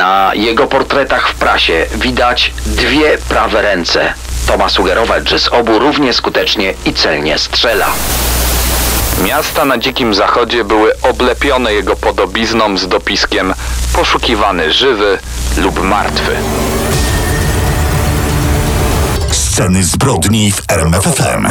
Na jego portretach w prasie widać dwie prawe ręce. To ma sugerować, że z obu równie skutecznie i celnie strzela. Miasta na Dzikim Zachodzie były oblepione jego podobizną z dopiskiem poszukiwany żywy lub martwy. Sceny zbrodni w RMFFM.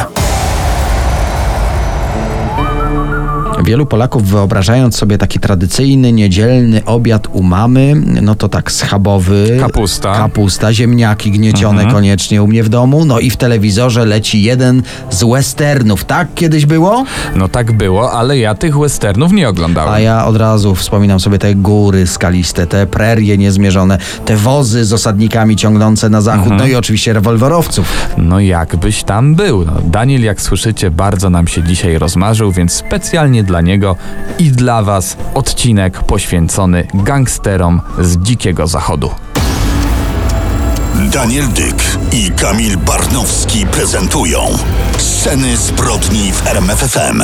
Wielu Polaków wyobrażając sobie taki tradycyjny, niedzielny obiad u mamy, no to tak schabowy. Kapusta. Kapusta, ziemniaki gniecione koniecznie u mnie w domu. No i w telewizorze leci jeden z westernów. Tak kiedyś było? No tak było, ale ja tych westernów nie oglądałem. A ja od razu wspominam sobie te góry skaliste, te prerie niezmierzone, te wozy z osadnikami ciągnące na zachód, no i oczywiście rewolwerowców. No jakbyś tam był. No, Daniel, jak słyszycie, bardzo nam się dzisiaj rozmarzył, więc specjalnie dla niego i dla was odcinek poświęcony gangsterom z Dzikiego Zachodu. Daniel Dyk i Kamil Barnowski prezentują Sceny zbrodni w RMFFM.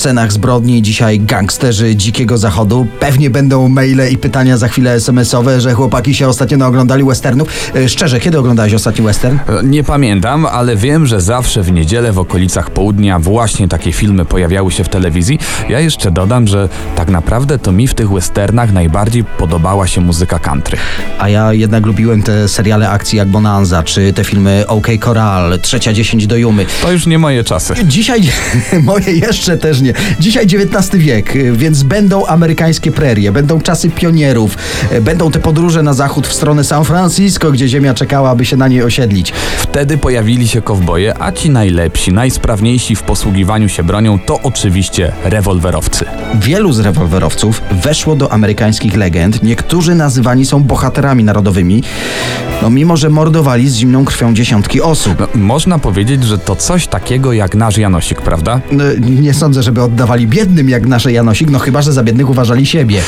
Scenach zbrodni dzisiaj gangsterzy Dzikiego Zachodu. Pewnie będą maile i pytania za chwilę SMS-owe, że chłopaki się ostatnio naoglądali westernów. E, Szczerze, kiedy oglądałeś ostatni western? E, Nie pamiętam, ale wiem, że zawsze w niedzielę w okolicach południa właśnie takie filmy pojawiały się w telewizji. Ja jeszcze dodam, że tak naprawdę to mi w tych westernach najbardziej podobała się muzyka country. A ja jednak lubiłem te seriale akcji jak Bonanza, czy te filmy OK Coral, Trzecia Dziesięć do Jumy. To już nie moje czasy. Dzisiaj, moje jeszcze też nie. Dzisiaj XIX wiek, y, więc będą amerykańskie prerie, będą czasy pionierów, y, będą te podróże na zachód w stronę San Francisco, gdzie ziemia czekała, aby się na niej osiedlić. Wtedy pojawili się kowboje, a ci najlepsi, najsprawniejsi w posługiwaniu się bronią to oczywiście rewolwerowcy. Wielu z rewolwerowców weszło do amerykańskich legend. Niektórzy nazywani są bohaterami narodowymi, no mimo że mordowali z zimną krwią dziesiątki osób. No, można powiedzieć, że to coś takiego jak nasz Janosik, prawda? No, nie sądzę, żeby oddawali biednym jak nasze Janosik, no chyba, że za biednych uważali siebie.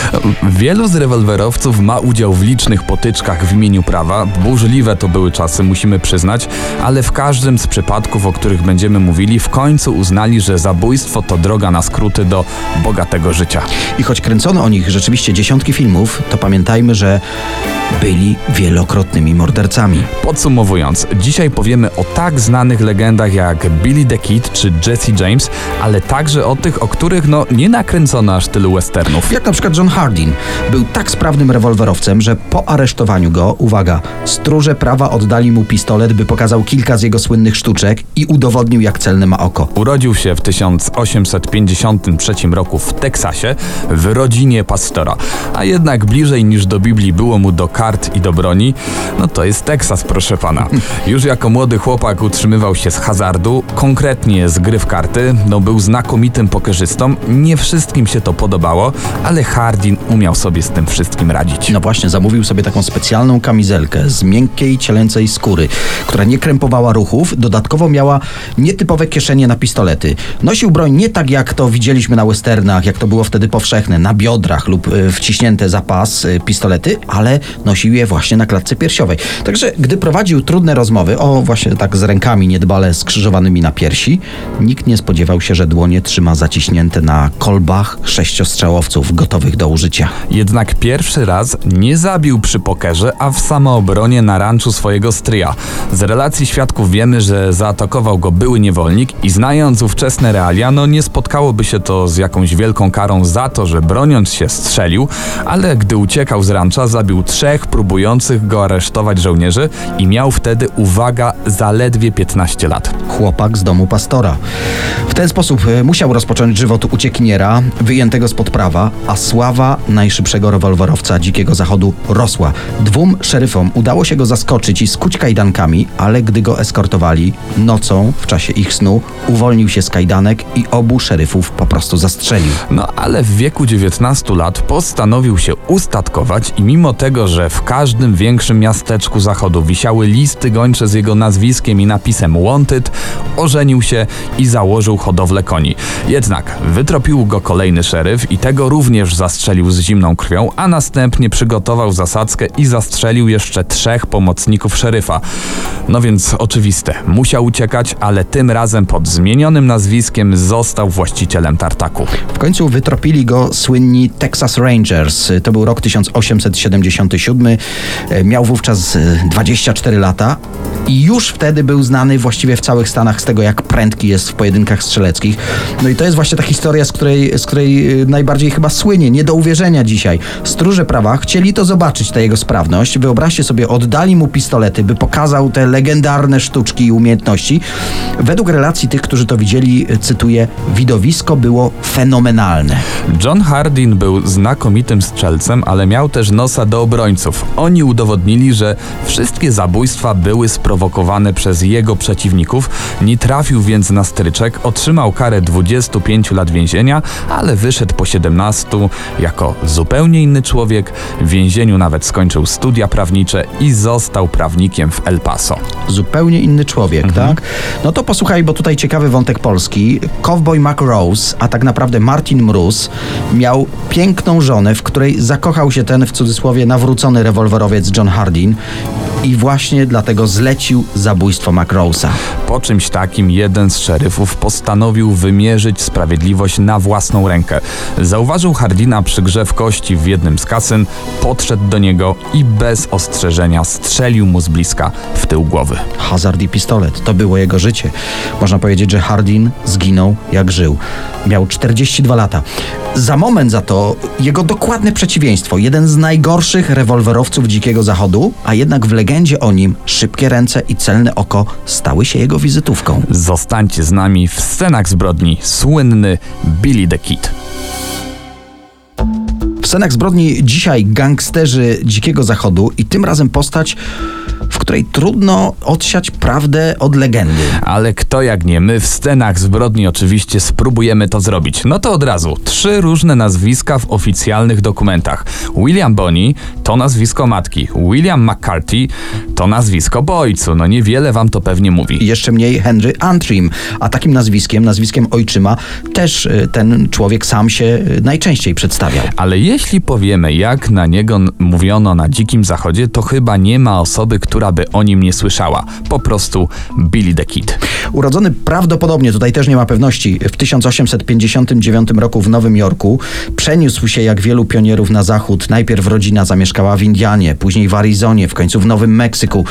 Wielu z rewolwerowców ma udział w licznych potyczkach w imieniu prawa. Burzliwe to były czasy, musimy przyznać, ale w każdym z przypadków, o których będziemy mówili, w końcu uznali, że zabójstwo to droga na skróty do bogatego życia. I choć kręcono o nich rzeczywiście dziesiątki filmów, to pamiętajmy, że byli wielokrotnymi mordercami. Podsumowując, dzisiaj powiemy o tak znanych legendach jak Billy the Kid czy Jesse James, ale także o tych, o których no nie nakręcono aż tylu westernów. Jak na przykład John Hardin był tak sprawnym rewolwerowcem, że po aresztowaniu go, uwaga, stróże prawa oddali mu pistolet, by pokazał kilka z jego słynnych sztuczek i udowodnił, jak celne ma oko. Urodził się w 1853 roku w Teksasie w rodzinie pastora, a jednak bliżej niż do Biblii było mu do kart i do broni, no to jest Teksas, proszę pana. Już jako młody chłopak utrzymywał się z hazardu, konkretnie z gry w karty, no był znakomitym pokerzystą, nie wszystkim się to podobało, ale Hardin umiał sobie z tym wszystkim radzić. No właśnie, zamówił sobie taką specjalną kamizelkę z miękkiej, cielęcej skóry, która nie krępowała ruchów, dodatkowo miała nietypowe kieszenie na pistolety. Nosił broń nie tak jak to widzieliśmy na westernach, jak to było wtedy powszechne, na biodrach lub y, wciśnięte za pas y, pistolety, ale nosił je właśnie na klatce piersiowej. Także gdy prowadził trudne rozmowy, o właśnie tak z rękami niedbale skrzyżowanymi na piersi, nikt nie spodziewał się, że dłonie trzyma zaciśnięte na kolbach sześciostrzałowców gotowych do użycia. Jednak pierwszy raz nie zabił przy pokerze, a w samoobronie na ranczu swojego stryja. Z relacji świadków wiemy, że zaatakował go były niewolnik i znając ówczesne realia, no nie spotkałoby się to z jakąś wielką karą za to, że broniąc się strzelił, ale gdy uciekał z rancza, zabił trzech próbujących go aresztować żołnierzy i miał wtedy, uwaga, zaledwie 15 lat. chłopak z domu pastora. W ten sposób e, musiał rozpocząć żywot uciekiniera, wyjętego spod prawa, a sława najszybszego rewolwerowca Dzikiego Zachodu rosła. Dwóm szeryfom udało się go zaskoczyć i skuć kajdankami, ale gdy go eskortowali, nocą, w czasie ich snu, uwolnił się z kajdanek i obu szeryfów po prostu zastrzelił. No ale w wieku 19 lat postanowił się ustatkować i mimo tego, że w każdym większym miasteczku zachodu wisiały listy gończe z jego nazwiskiem i napisem Wanted, ożenił się i założył hodowlę koni. Jednak wytropił go kolejny szeryf i tego również zastrzelił z zimną krwią, a następnie przygotował zasadzkę i zastrzelił jeszcze trzech pomocników szeryfa. No więc oczywiste, musiał uciekać, ale tym razem pod zmienionym nazwiskiem został właścicielem tartaku. W końcu wytropili go słynni Texas Rangers. To był rok 1877. E, Miał wówczas e, 24 lata i już wtedy był znany właściwie w całych Stanach z tego, jak prędki jest w pojedynkach strzeleckich. No i to jest właśnie ta historia, z której, z której e, najbardziej chyba słynie. Nie do uwierzenia dzisiaj. Stróże prawa chcieli to zobaczyć, tę jego sprawność. Wyobraźcie sobie, oddali mu pistolety, by pokazał te legendarne sztuczki i umiejętności. Według relacji tych, którzy to widzieli, e, cytuję, widowisko było fenomenalne. John Hardin był znakomitym strzelcem, ale miał też nosa do obrońców. Oni udowodnili, że wszystkie zabójstwa były sprowokowane przez jego przeciwników. Nie trafił więc na stryczek, otrzymał karę 25 lat więzienia, ale wyszedł po 17 jako zupełnie inny człowiek. W więzieniu nawet skończył studia prawnicze i został prawnikiem w El Paso. zupełnie inny człowiek, tak? No to posłuchaj, bo tutaj ciekawy wątek polski. Cowboy Mac Rose, a tak naprawdę Martin Mróz, miał piękną żonę, w której zakochał się ten w cudzysłowie nawrócony rewolwerowiec John Hardin i właśnie dlatego zlecił zabójstwo Mac Rose'a. Po czymś takim jeden z szeryfów postanowił wymierzyć sprawiedliwość na własną rękę. Zauważył Hardina przy grze w kości w jednym z kasyn, podszedł do niego i bez ostrzeżenia strzelił mu z bliska w tył głowy. Hazard i pistolet. To było jego życie. Można powiedzieć, że Hardin zginął jak żył. Miał 42 lata. Za moment za to jego dokładne przeciwieństwo. Jeden z najgorszych rewolwerowców Dzikiego Zachodu, a jednak w legendzie o nim szybkie ręce i celne oko stały się jego wizytówką. Zostańcie z nami w scenach zbrodni słynny Billy the Kid. W scenach zbrodni dzisiaj gangsterzy Dzikiego Zachodu i tym razem postać, w której trudno odsiać prawdę od legendy. Ale kto jak nie my w scenach zbrodni oczywiście spróbujemy to zrobić. No to od razu. Trzy różne nazwiska w oficjalnych dokumentach. William Bonney to nazwisko matki. William McCarthy to nazwisko po ojcu. No niewiele wam to pewnie mówi. Jeszcze mniej Henry Antrim, a takim nazwiskiem, nazwiskiem ojczyma, też y, ten człowiek sam się y, najczęściej przedstawiał. Ale jeśli powiemy, jak na niego mówiono na Dzikim Zachodzie, to chyba nie ma osoby, która by o nim nie słyszała. Po prostu Billy the Kid. Urodzony prawdopodobnie, tutaj też nie ma pewności, w 1859 roku w Nowym Jorku, przeniósł się jak wielu pionierów na zachód. Najpierw rodzina zamieszkała w Indianie, później w Arizonie, w końcu w Nowym Meksyku.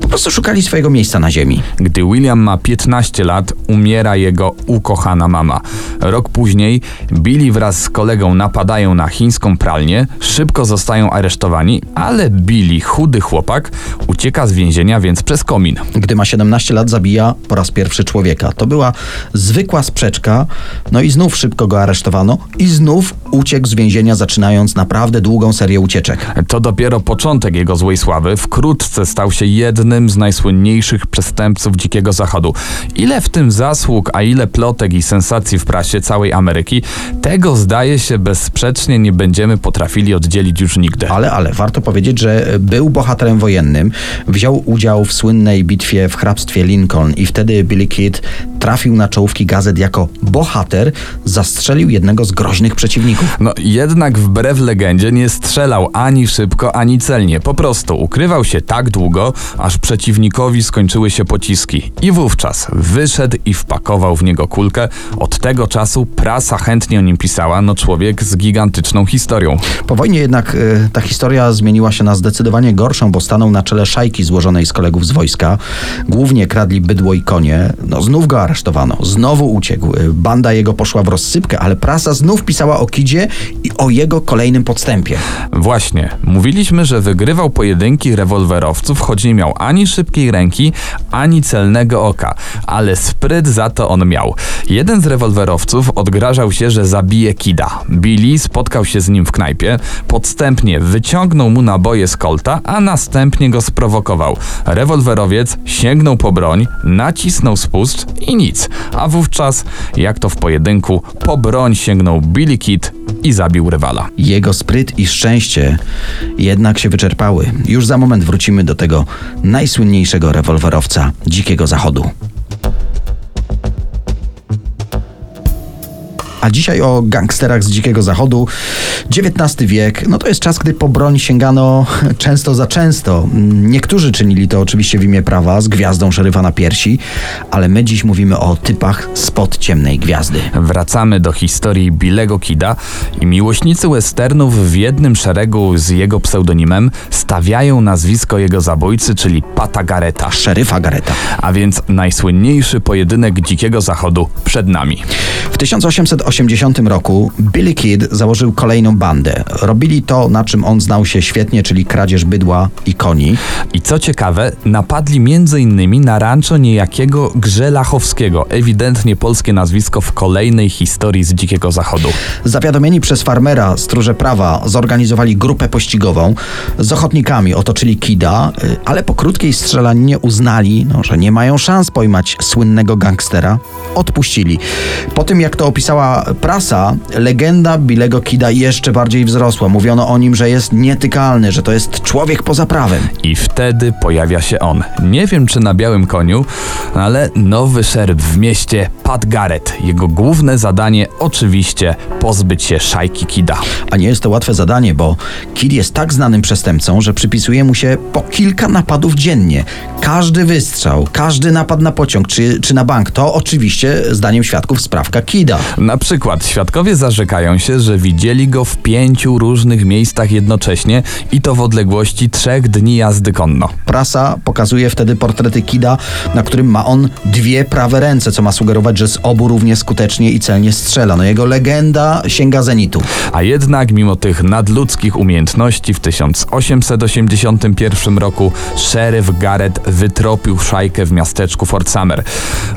Po prostu szukali swojego miejsca na ziemi. Gdy William ma 15 lat, umiera jego ukochana mama. Rok później Billy wraz z kolegą napadają na chińską pralnię, szybko zostają aresztowani, ale Billy, chudy chłopak, ucieka z więzienia więc przez komin. Gdy ma 17 lat, zabija po raz pierwszy człowieka. To była zwykła sprzeczka, no i znów szybko go aresztowano i znów uciekł z więzienia, zaczynając naprawdę długą serię ucieczek. To dopiero początek jego złej sławy. Wkrótce stał się jednym z najsłynniejszych przestępców Dzikiego Zachodu. Ile w tym zasług, a ile plotek i sensacji w prasie całej Ameryki, tego zdaje się bezsprzecznie nie będziemy potrafili oddzielić już nigdy. Ale, ale warto powiedzieć, że był bohaterem wojennym, wziął udział w słynnej bitwie w hrabstwie Lincoln i wtedy Billy Kid trafił na czołówki gazet jako bohater, zastrzelił jednego z groźnych przeciwników. No jednak wbrew legendzie nie strzelał ani szybko, ani celnie. Po prostu ukrywał się tak długo, aż przeciwnikowi skończyły się pociski. I wówczas wyszedł i wpakował w niego kulkę. Od tego czasu prasa chętnie o nim pisała, no człowiek z gigantyczną historią. Po wojnie jednak y, ta historia zmieniła się na zdecydowanie gorszą, bo stanął na czele szajki złożonej z kolegów z wojska. Głównie kradli bydło i konie. No znów go aresztowano, znowu uciekł. Y, Banda jego poszła w rozsypkę, ale prasa znów pisała o Kidzie i o jego kolejnym podstępie. Właśnie, mówiliśmy, że wygrywał pojedynki rewolwerowców, choć nie miał ani szybkiej ręki, ani celnego oka, ale spryt za to on miał. Jeden z rewolwerowców odgrażał się, że zabije Kida. Billy spotkał się z nim w knajpie, podstępnie wyciągnął mu naboje z kolta, a następnie go sprowokował. Rewolwerowiec sięgnął po broń, nacisnął spust i nic. A wówczas, jak to w pojedynku, po broń sięgnął Billy Kid i zabił rywala. Jego spryt i szczęście jednak się wyczerpały. Już za moment wrócimy do tego najsłynniejszego rewolwerowca Dzikiego Zachodu. A dzisiaj o gangsterach z Dzikiego Zachodu. XIX wiek, no to jest czas, gdy po broń sięgano często za często. Niektórzy czynili to oczywiście w imię prawa, z gwiazdą szeryfa na piersi, ale my dziś mówimy o typach spod ciemnej gwiazdy. Wracamy do historii Billego Kida i miłośnicy westernów w jednym szeregu z jego pseudonimem stawiają nazwisko jego zabójcy, czyli Pata Gareta. Szeryfa Gareta. A więc najsłynniejszy pojedynek Dzikiego Zachodu przed nami. W 1880 roku Billy Kid założył kolejną bandę. Robili to, na czym on znał się świetnie, czyli kradzież bydła i koni. I co ciekawe, napadli m.in. na rancho niejakiego Grzelachowskiego, ewidentnie polskie nazwisko w kolejnej historii z Dzikiego Zachodu. Zawiadomieni przez farmera stróże prawa zorganizowali grupę pościgową. Z ochotnikami otoczyli Kida, y, ale po krótkiej strzelaninie uznali, no, że nie mają szans pojmać słynnego gangstera. Odpuścili. Po tym, jak to opisała prasa, legenda Billego Kida jeszcze bardziej wzrosła. Mówiono o nim, że jest nietykalny, że to jest człowiek poza prawem. I wtedy pojawia się on. Nie wiem czy na białym koniu, ale nowy szeryf w mieście, Pat Garrett. Jego główne zadanie oczywiście pozbyć się szajki Kida. A nie jest to łatwe zadanie, bo Kid jest tak znanym przestępcą, że przypisuje mu się po kilka napadów dziennie. Każdy wystrzał, każdy napad na pociąg czy, czy na bank to oczywiście, zdaniem świadków, sprawka Kida. Na przykład świadkowie zarzekają się, że widzieli go w pięciu różnych miejscach jednocześnie i to w odległości trzech dni jazdy konno. Prasa pokazuje wtedy portrety Kida, na którym ma on dwie prawe ręce, co ma sugerować, że z obu równie skutecznie i celnie strzela. No jego legenda sięga zenitu. A jednak mimo tych nadludzkich umiejętności w 1881 roku szeryf Garrett wytropił szajkę w miasteczku Fort Summer.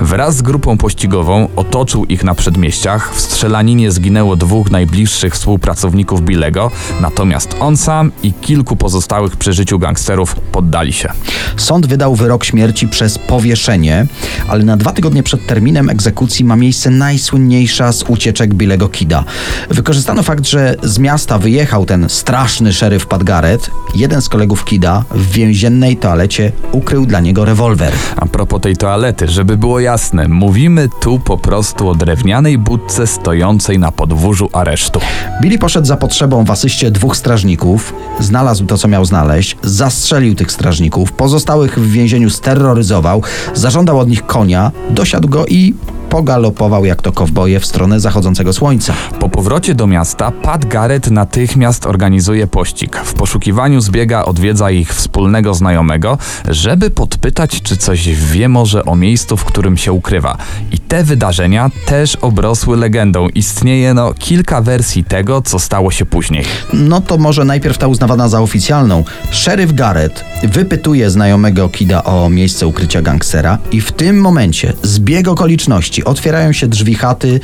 Wraz z grupą pościgową otoczył ich na przedmieściach. W strzelaninie zginęło dwóch najbliższych współpracowników Billego, natomiast on sam i kilku pozostałych przy życiu gangsterów poddali się. Sąd wydał wyrok śmierci przez powieszenie, ale na dwa tygodnie przed terminem egzekucji ma miejsce najsłynniejsza z ucieczek Billego Kida. Wykorzystano fakt, że z miasta wyjechał ten straszny szeryf Pat Garrett. Jeden z kolegów Kida w więziennej toalecie ukrył dla niego rewolwer. A propos tej toalety, żeby było jasne, mówimy tu po prostu o drewnianej budce stojącej na podwórzu aresztu. Billy poszedł za potrzebą w asyście dwóch strażników, znalazł to, co miał znaleźć, zastrzelił tych strażników, pozostałych w więzieniu steroryzował, zażądał od nich konia, dosiadł go i pogalopował jak to kowboje w stronę zachodzącego słońca. Po powrocie do miasta Pat Garrett natychmiast organizuje pościg. W poszukiwaniu zbiega odwiedza ich wspólnego znajomego, żeby podpytać, czy coś wie może o miejscu, w którym się ukrywa. I te wydarzenia też obrosły legendą. Istnieje no kilka wersji tego, co stało się później. No to może najpierw ta uznawana za oficjalną. Szeryf Garrett wypytuje znajomego Kida o miejsce ukrycia gangstera i w tym momencie, zbieg okoliczności, otwierają się drzwi chaty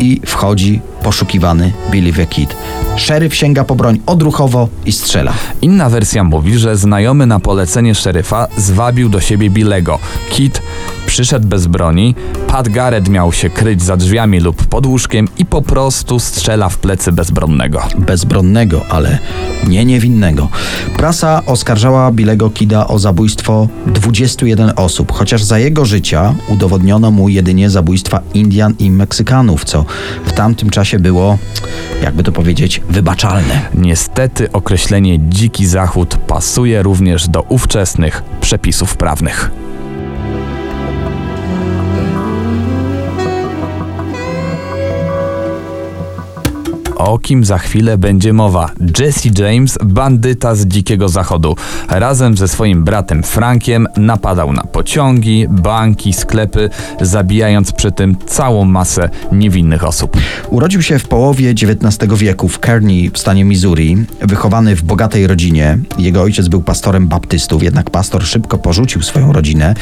i wchodzi poszukiwany Billy the Kid. Szeryf sięga po broń odruchowo i strzela. Inna wersja mówi, że znajomy na polecenie szeryfa zwabił do siebie Billego. Kit przyszedł bez broni, Pat Garrett miał się kryć za drzwiami lub pod łóżkiem i po prostu strzela w plecy bezbronnego. bezbronnego, ale nie niewinnego. Prasa oskarżała Billego Kida o zabójstwo 21 osób, chociaż za jego życia udowodniono mu jedynie zabójstwa Indian i Meksykanów, co w tamtym czasie było, jakby to powiedzieć, wybaczalne. Niestety określenie dziki zachód pasuje również do ówczesnych przepisów prawnych. O kim za chwilę będzie mowa? Jesse James, bandyta z Dzikiego Zachodu. Razem ze swoim bratem Frankiem napadał na pociągi, banki, sklepy, zabijając przy tym całą masę niewinnych osób. Urodził się w połowie XIX wieku w Kearney w stanie Missouri, wychowany w bogatej rodzinie. Jego ojciec był pastorem baptystów, jednak pastor szybko porzucił swoją rodzinę,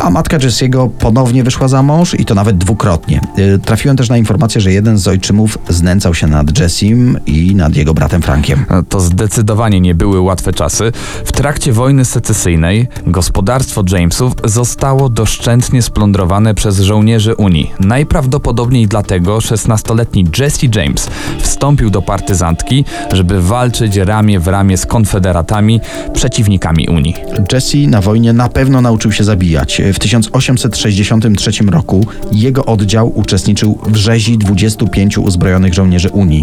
a matka Jesse'ego ponownie wyszła za mąż i to nawet dwukrotnie. Y, Trafiłem też na informację, że jeden z ojczymów znęcał się nad nad Jessim i nad jego bratem Frankiem. To zdecydowanie nie były łatwe czasy. W trakcie wojny secesyjnej gospodarstwo Jamesów zostało doszczętnie splądrowane przez żołnierzy Unii. Najprawdopodobniej dlatego 16-letni Jesse James wstąpił do partyzantki, żeby walczyć ramię w ramię z konfederatami, przeciwnikami Unii. Jesse na wojnie na pewno nauczył się zabijać. W 1863 roku jego oddział uczestniczył w rzezi 25 uzbrojonych żołnierzy Unii.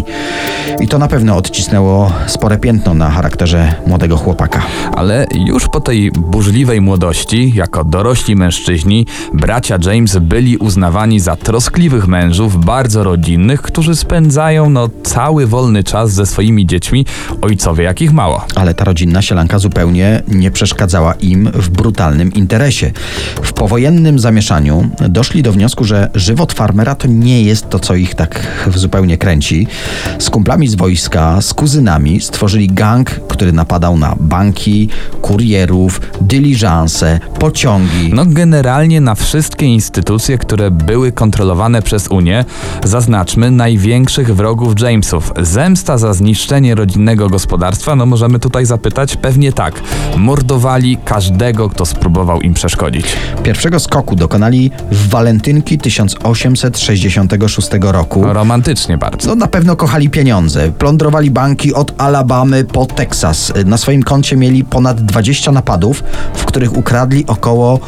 I to na pewno odcisnęło spore piętno na charakterze młodego chłopaka. Ale już po tej burzliwej młodości, jako dorośli mężczyźni, bracia James byli uznawani za troskliwych mężów, bardzo rodzinnych, którzy spędzają no, cały wolny czas ze swoimi dziećmi, ojcowie jakich mało. Ale ta rodzinna sielanka zupełnie nie przeszkadzała im w brutalnym interesie. W powojennym zamieszaniu doszli do wniosku, że żywot farmera to nie jest to, co ich tak zupełnie kręci. Z kumplami z wojska, z kuzynami stworzyli gang, który napadał na banki, kurierów, dyliżanse, pociągi. No generalnie na wszystkie instytucje, które były kontrolowane przez Unię, zaznaczmy największych wrogów Jamesów. Zemsta za zniszczenie rodzinnego gospodarstwa, no możemy tutaj zapytać, pewnie tak. Mordowali każdego, kto spróbował im przeszkodzić. Pierwszego skoku dokonali w walentynki 1866 roku. Romantycznie bardzo. No na pewno kochali pieniądze. Plądrowali banki od Alabamy po Teksas. Na swoim koncie mieli ponad 20 napadów, w których ukradli około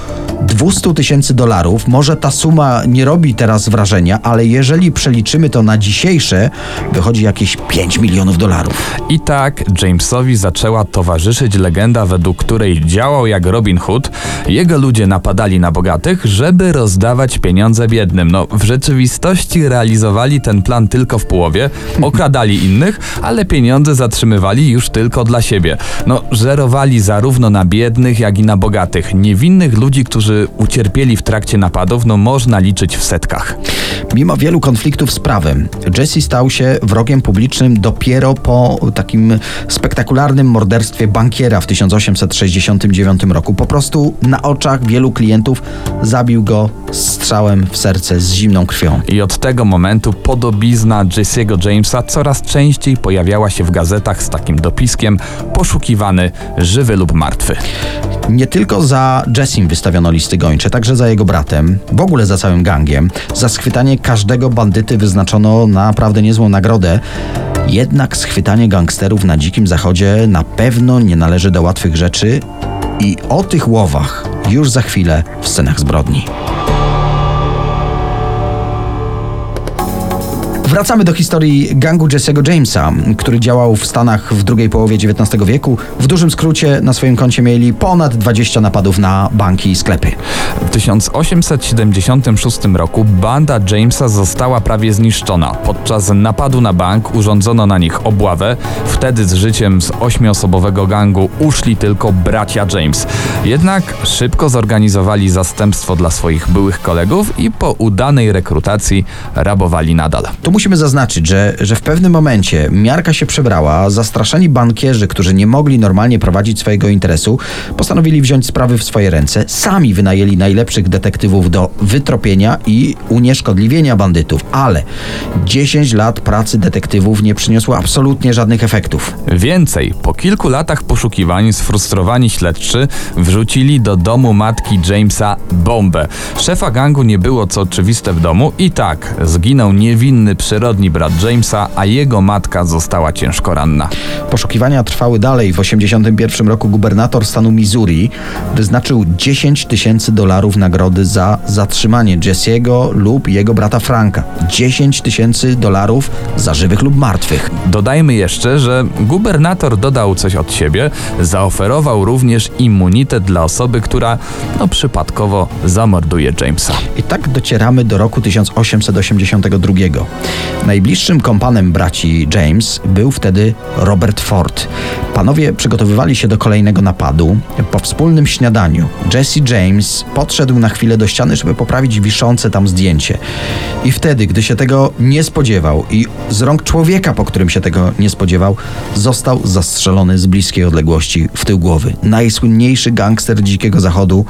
200 tysięcy dolarów. Może ta suma nie robi teraz wrażenia, ale jeżeli przeliczymy to na dzisiejsze, wychodzi jakieś 5 milionów dolarów. I tak Jamesowi zaczęła towarzyszyć legenda, według której działał jak Robin Hood. Jego ludzie napadali na bogatych, żeby rozdawać pieniądze biednym. No, w rzeczywistości realizowali ten plan tylko w połowie, okradali innych, ale pieniądze zatrzymywali już tylko dla siebie. No, żerowali zarówno na biednych, jak i na bogatych. Niewinnych ludzi, którzy ucierpieli w trakcie napadów, no można liczyć w setkach. Mimo wielu konfliktów z prawem, Jesse stał się wrogiem publicznym dopiero po takim spektakularnym morderstwie bankiera w 1869 roku. Po prostu na oczach wielu klientów zabił go strzałem w serce z zimną krwią. I od tego momentu podobizna Jesse'ego Jamesa coraz częściej pojawiała się w gazetach z takim dopiskiem poszukiwany żywy lub martwy. Nie tylko za Jessim wystawiono listy gończe, także za jego bratem, w ogóle za całym gangiem. Za schwytanie każdego bandyty wyznaczono naprawdę niezłą nagrodę. Jednak schwytanie gangsterów na dzikim zachodzie na pewno nie należy do łatwych rzeczy i o tych łowach już za chwilę w scenach zbrodni. Wracamy do historii gangu Jesse'ego Jamesa, który działał w Stanach w drugiej połowie XIX wieku. W dużym skrócie na swoim koncie mieli ponad 20 napadów na banki i sklepy. W 1876 roku banda Jamesa została prawie zniszczona. Podczas napadu na bank urządzono na nich obławę. Wtedy z życiem z ośmiosobowego gangu uszli tylko bracia James. Jednak szybko zorganizowali zastępstwo dla swoich byłych kolegów i po udanej rekrutacji rabowali nadal. Tu musimy zaznaczyć, że, że w pewnym momencie miarka się przebrała, zastraszeni bankierzy, którzy nie mogli normalnie prowadzić swojego interesu, postanowili wziąć sprawy w swoje ręce. Sami wynajęli najlepszych detektywów do wytropienia i unieszkodliwienia bandytów, ale 10 lat pracy detektywów nie przyniosło absolutnie żadnych efektów. Więcej, po kilku latach poszukiwań sfrustrowani śledczy wrzucili do domu matki Jamesa bombę. Szefa gangu nie było co oczywiste w domu i tak zginął niewinny przyrodni brat Jamesa, a jego matka została ciężko ranna. Poszukiwania trwały dalej. W 1981 roku gubernator stanu Missouri wyznaczył 10 tysięcy dolarów nagrody za zatrzymanie Jesse'ego lub jego brata Franka. 10 tysięcy dolarów za żywych lub martwych. Dodajmy jeszcze, że gubernator dodał coś od siebie, zaoferował również immunitet dla osoby, która no przypadkowo zamorduje Jamesa. I tak docieramy do roku 1882. Najbliższym kompanem braci James był wtedy Robert Ford. Panowie przygotowywali się do kolejnego napadu. Po wspólnym śniadaniu Jesse James podszedł na chwilę do ściany, żeby poprawić wiszące tam zdjęcie. I wtedy, gdy się tego nie spodziewał i z rąk człowieka, po którym się tego nie spodziewał, został zastrzelony z bliskiej odległości w tył głowy. Najsłynniejszy gangster Dzikiego Zachodu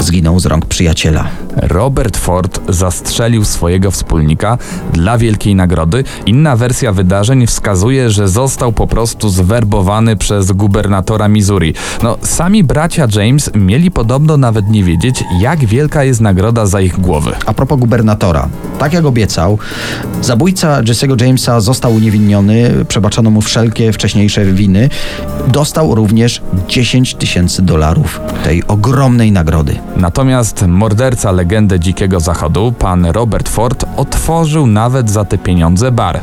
zginął z rąk przyjaciela. Robert Ford zastrzelił swojego wspólnika dla wielkiej wielkiej nagrody. Inna wersja wydarzeń wskazuje, że został po prostu zwerbowany przez gubernatora Missouri. No, sami bracia James mieli podobno nawet nie wiedzieć, jak wielka jest nagroda za ich głowy. A propos gubernatora, tak jak obiecał, zabójca Jesse'ego Jamesa został uniewinniony, przebaczono mu wszelkie wcześniejsze winy. Dostał również 10 tysięcy dolarów tej ogromnej nagrody. Natomiast morderca legendy Dzikiego Zachodu, pan Robert Ford, otworzył nawet za te pieniądze bar.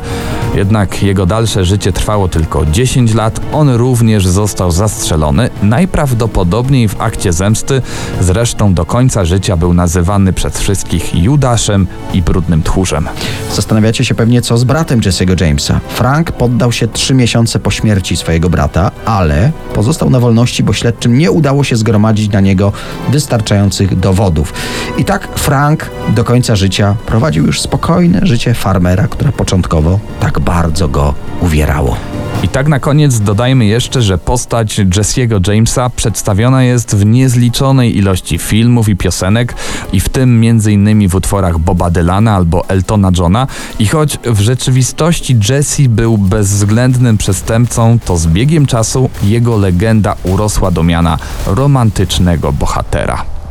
Jednak jego dalsze życie trwało tylko 10 lat, on również został zastrzelony, najprawdopodobniej w akcie zemsty, zresztą do końca życia był nazywany przez wszystkich Judaszem i brudnym tchórzem. Zastanawiacie się pewnie, co z bratem Jesse'ego Jamesa. Frank poddał się trzy miesiące po śmierci swojego brata, ale pozostał na wolności, bo śledczym nie udało się zgromadzić na niego wystarczających dowodów. I tak Frank do końca życia prowadził już spokojne życie farmera, które początkowo tak bardzo go uwierało. I tak na koniec dodajmy jeszcze, że postać Jesse'ego Jamesa przedstawiona jest w niezliczonej ilości filmów i piosenek i w tym m.in. w utworach Boba Dylana albo Eltona Johna i choć w rzeczywistości Jesse był bezwzględnym przestępcą, to z biegiem czasu jego legenda urosła do miana romantycznego bohatera.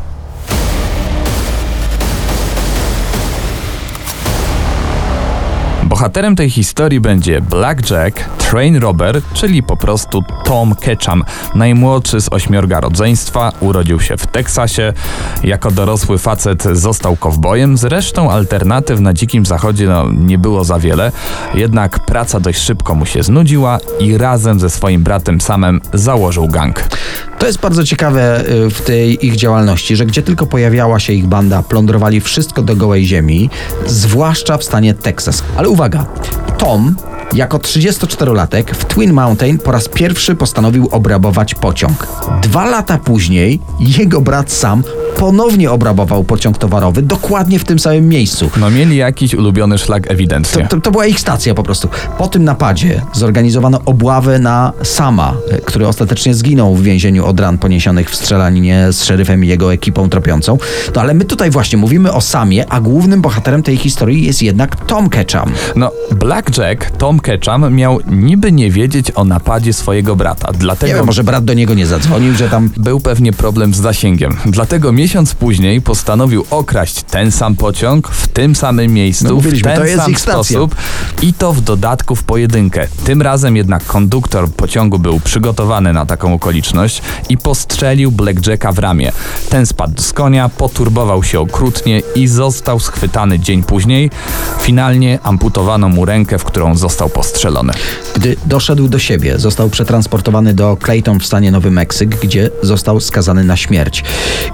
Bohaterem tej historii będzie Blackjack, Train Robber, czyli po prostu Tom Ketchum, najmłodszy z ośmiorga rodzeństwa, urodził się w Teksasie. Jako dorosły facet został kowbojem, zresztą alternatyw na dzikim zachodzie no, nie było za wiele, jednak praca dość szybko mu się znudziła i razem ze swoim bratem samem założył gang. To jest bardzo ciekawe y, w tej ich działalności, że gdzie tylko pojawiała się ich banda, plądrowali wszystko do gołej ziemi, zwłaszcza w stanie Teksas. Ale uwaga, Tom jako 34-latek w Twin Mountain po raz pierwszy postanowił obrabować pociąg. Dwa lata później jego brat sam ponownie obrabował pociąg towarowy dokładnie w tym samym miejscu. No mieli jakiś ulubiony szlak ewidentnie. To, to, to była ich stacja po prostu. Po tym napadzie zorganizowano obławę na Sama, y, który ostatecznie zginął w więzieniu od ran poniesionych w strzelaninie z szeryfem i jego ekipą tropiącą. No ale my tutaj właśnie mówimy o Samie, a głównym bohaterem tej historii jest jednak Tom Ketchum. No, Blackjack, Tom Ketchum miał niby nie wiedzieć o napadzie swojego brata, dlatego Nie wiem, może brat do niego nie zadzwonił, że tam był pewnie problem z zasięgiem. Dlatego miesiąc później postanowił okraść ten sam pociąg w tym samym miejscu, No w ten sam sposób i to w dodatku w pojedynkę. Tym razem jednak konduktor pociągu był przygotowany na taką okoliczność i postrzelił Blackjacka w ramię. Ten spadł z konia, poturbował się okrutnie i został schwytany dzień później. Finalnie amputowano mu rękę, w którą został postrzelony. Gdy doszedł do siebie, został przetransportowany do Clayton w stanie Nowy Meksyk, gdzie został skazany na śmierć.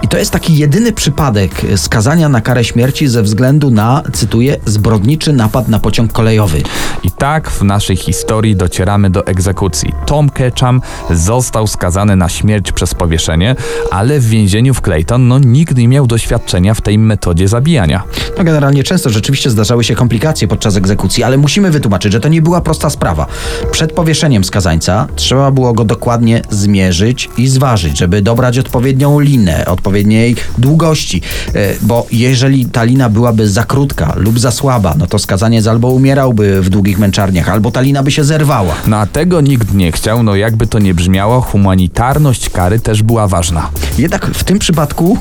I to jest taki jedyny przypadek skazania na karę śmierci ze względu na, cytuję, zbrodniczy napad na pociąg kolejowy. I tak w naszej historii docieramy do egzekucji. Tom Ketchum został skazany na śmierć przez powieszenie, ale w więzieniu w Clayton no, nikt nie miał doświadczenia w tej metodzie zabijania. No generalnie często rzeczywiście zdarzały się komplikacje podczas egzekucji, ale musimy wytłumaczyć, że to nie była prosta sprawa. Przed powieszeniem skazańca trzeba było go dokładnie zmierzyć i zważyć, żeby dobrać odpowiednią linę, odpowiedniej długości, E, bo jeżeli ta lina byłaby za krótka lub za słaba, no to skazaniec albo umierałby w długich męczarniach, albo ta lina by się zerwała. No a tego nikt nie chciał, no jakby to nie brzmiało, humanitarność kary też była ważna. Jednak w tym przypadku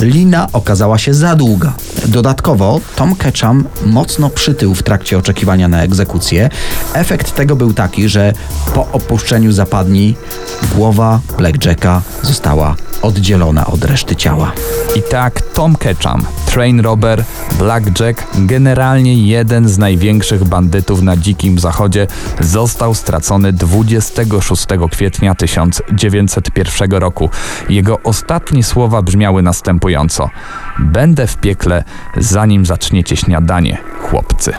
lina okazała się za długa. Dodatkowo Tom Ketchum mocno przytył w trakcie oczekiwania na egzekucję. Efekt tego był taki, że po opuszczeniu zapadni głowa Blackjacka została oddzielona od reszty ciała. I tak Tom Ketchum, train robber, Blackjack, generalnie jeden z największych bandytów na Dzikim Zachodzie, został stracony 26 kwietnia 1901 roku. Jego ostatnie słowa brzmiały następująco: Będę w piekle, zanim zaczniecie śniadanie, chłopcy.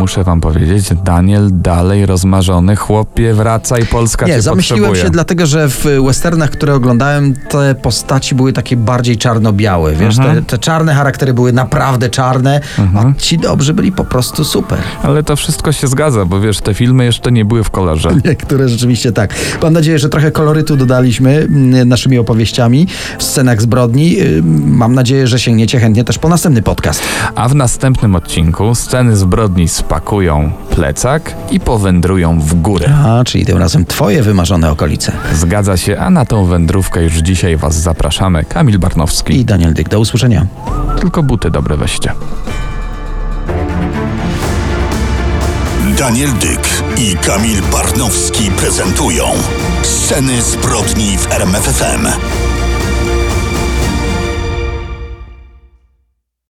Muszę wam powiedzieć, Daniel, dalej rozmarzony chłopie, wracaj, Polska Nie, cię zamyśliłem potrzebuje. się dlatego, że w westernach, które oglądałem, te postaci były takie bardziej czarno-białe, wiesz, Mhm. te, te czarne charaktery były naprawdę czarne, a ci dobrzy byli po prostu super. Ale to wszystko się zgadza, bo wiesz, te filmy jeszcze nie były w kolorze. Niektóre rzeczywiście tak. Mam nadzieję, że trochę kolorytu dodaliśmy mm, naszymi opowieściami w scenach zbrodni. Mam nadzieję, że sięgniecie chętnie też po następny podcast. A w następnym odcinku sceny zbrodni spakują plecak i powędrują w górę. A, czyli tym razem twoje wymarzone okolice. Zgadza się, a na tą wędrówkę już dzisiaj was zapraszamy. Kamil Barnowski. I Daniel Dyk, do usłyszenia. Tylko buty dobre weźcie. Daniel Dyk i Kamil Barnowski prezentują Sceny zbrodni w RMFFM.